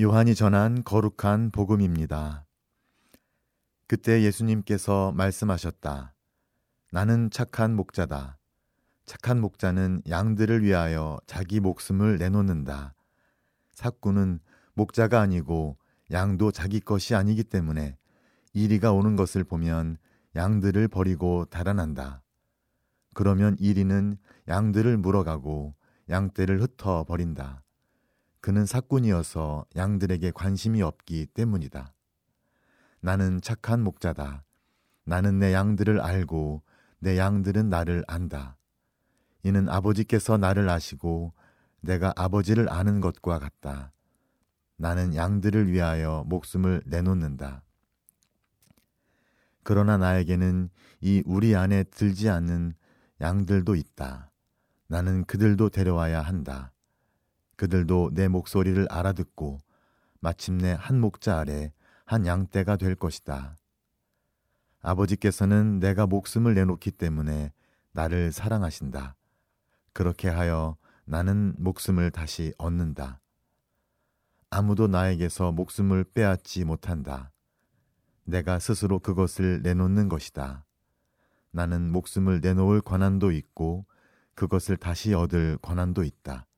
요한이 전한 거룩한 복음입니다. 그때 예수님께서 말씀하셨다. 나는 착한 목자다. 착한 목자는 양들을 위하여 자기 목숨을 내놓는다. 사꾼은 목자가 아니고 양도 자기 것이 아니기 때문에 이리가 오는 것을 보면 양들을 버리고 달아난다. 그러면 이리는 양들을 물어가고 양떼를 흩어 버린다. 그는 사꾼이어서 양들에게 관심이 없기 때문이다. 나는 착한 목자다. 나는 내 양들을 알고 내 양들은 나를 안다. 이는 아버지께서 나를 아시고 내가 아버지를 아는 것과 같다. 나는 양들을 위하여 목숨을 내놓는다. 그러나 나에게는 이 우리 안에 들지 않는 양들도 있다. 나는 그들도 데려와야 한다. 그들도 내 목소리를 알아듣고 마침내 한 목자 아래 한 양떼가 될 것이다. 아버지께서는 내가 목숨을 내놓기 때문에 나를 사랑하신다. 그렇게 하여 나는 목숨을 다시 얻는다. 아무도 나에게서 목숨을 빼앗지 못한다. 내가 스스로 그것을 내놓는 것이다. 나는 목숨을 내놓을 권한도 있고 그것을 다시 얻을 권한도 있다.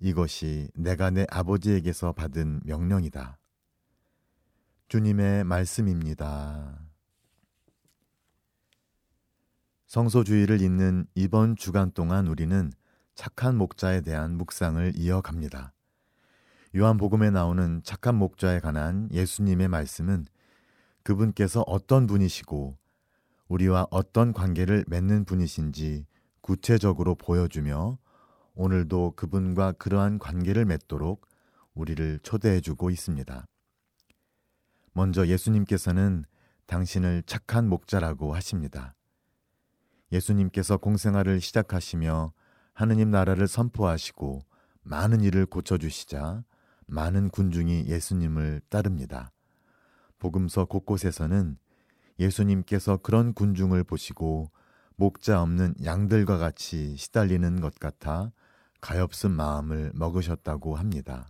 이것이 내가 내 아버지에게서 받은 명령이다. 주님의 말씀입니다. 성소주의를 잇는 이번 주간 동안 우리는 착한 목자에 대한 묵상을 이어갑니다. 요한복음에 나오는 착한 목자에 관한 예수님의 말씀은 그분께서 어떤 분이시고 우리와 어떤 관계를 맺는 분이신지 구체적으로 보여주며 오늘도 그분과 그러한 관계를 맺도록 우리를 초대해 주고 있습니다. 먼저 예수님께서는 당신을 착한 목자라고 하십니다. 예수님께서 공생활을 시작하시며 하느님 나라를 선포하시고 많은 일을 고쳐주시자 많은 군중이 예수님을 따릅니다. 복음서 곳곳에서는 예수님께서 그런 군중을 보시고 목자 없는 양들과 같이 시달리는 것 같아 가엾은 마음을 먹으셨다고 합니다.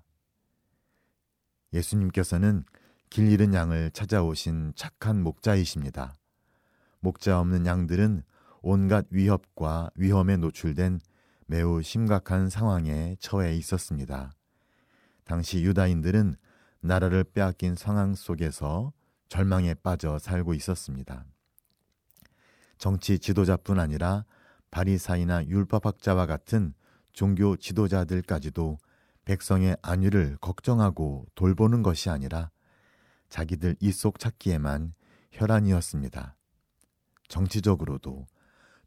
예수님께서는 길 잃은 양을 찾아오신 착한 목자이십니다. 목자 없는 양들은 온갖 위협과 위험에 노출된 매우 심각한 상황에 처해 있었습니다. 당시 유다인들은 나라를 빼앗긴 상황 속에서 절망에 빠져 살고 있었습니다. 정치 지도자뿐 아니라 바리사이나 율법학자와 같은 종교 지도자들까지도 백성의 안위를 걱정하고 돌보는 것이 아니라 자기들 이속 찾기에만 혈안이었습니다. 정치적으로도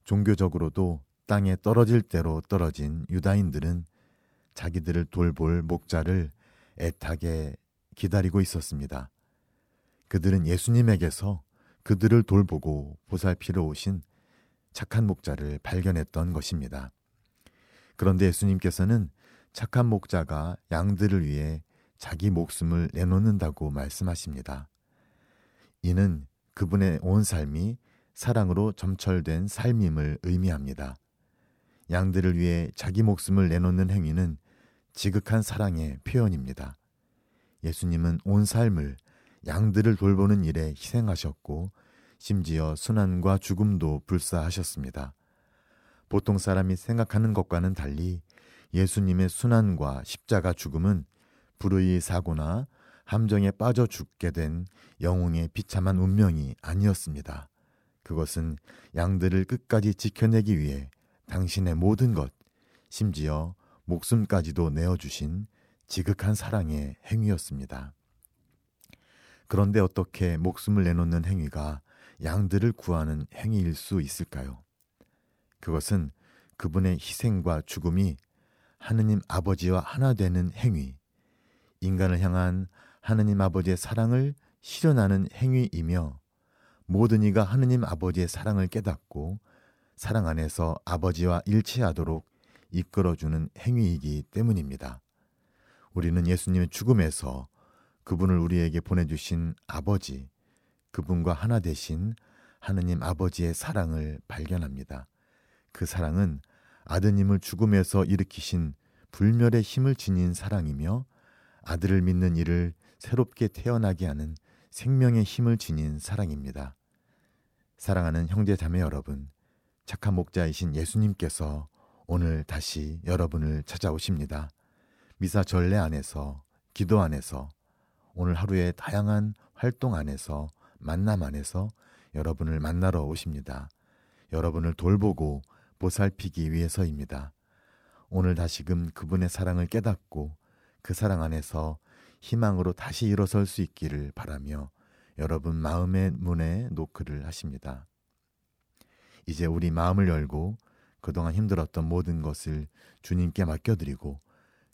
종교적으로도 땅에 떨어질 대로 떨어진 유다인들은 자기들을 돌볼 목자를 애타게 기다리고 있었습니다. 그들은 예수님에게서 그들을 돌보고 보살피러 오신 착한 목자를 발견했던 것입니다. 그런데 예수님께서는 착한 목자가 양들을 위해 자기 목숨을 내놓는다고 말씀하십니다. 이는 그분의 온 삶이 사랑으로 점철된 삶임을 의미합니다. 양들을 위해 자기 목숨을 내놓는 행위는 지극한 사랑의 표현입니다. 예수님은 온 삶을 양들을 돌보는 일에 희생하셨고 심지어 순환과 죽음도 불사하셨습니다. 보통 사람이 생각하는 것과는 달리 예수님의 순환과 십자가 죽음은 불의의 사고나 함정에 빠져 죽게 된 영웅의 비참한 운명이 아니었습니다. 그것은 양들을 끝까지 지켜내기 위해 당신의 모든 것, 심지어 목숨까지도 내어주신 지극한 사랑의 행위였습니다. 그런데 어떻게 목숨을 내놓는 행위가 양들을 구하는 행위일 수 있을까요? 그것은 그분의 희생과 죽음이 하느님 아버지와 하나 되는 행위, 인간을 향한 하느님 아버지의 사랑을 실현하는 행위이며 모든 이가 하느님 아버지의 사랑을 깨닫고 사랑 안에서 아버지와 일치하도록 이끌어주는 행위이기 때문입니다. 우리는 예수님의 죽음에서 그분을 우리에게 보내주신 아버지, 그분과 하나 되신 하느님 아버지의 사랑을 발견합니다. 그 사랑은 아드님을 죽음에서 일으키신 불멸의 힘을 지닌 사랑이며 아들을 믿는 이를 새롭게 태어나게 하는 생명의 힘을 지닌 사랑입니다. 사랑하는 형제 자매 여러분, 착한 목자이신 예수님께서 오늘 다시 여러분을 찾아오십니다. 미사 전례 안에서, 기도 안에서, 오늘 하루의 다양한 활동 안에서, 만남 안에서 여러분을 만나러 오십니다. 여러분을 돌보고 보살피기 위해서입니다. 오늘 다시금 그분의 사랑을 깨닫고 그 사랑 안에서 희망으로 다시 일어설 수 있기를 바라며 여러분 마음의 문에 노크를 하십니다. 이제 우리 마음을 열고 그동안 힘들었던 모든 것을 주님께 맡겨드리고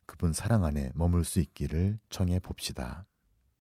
그분 사랑 안에 머물 수 있기를 청해 봅시다.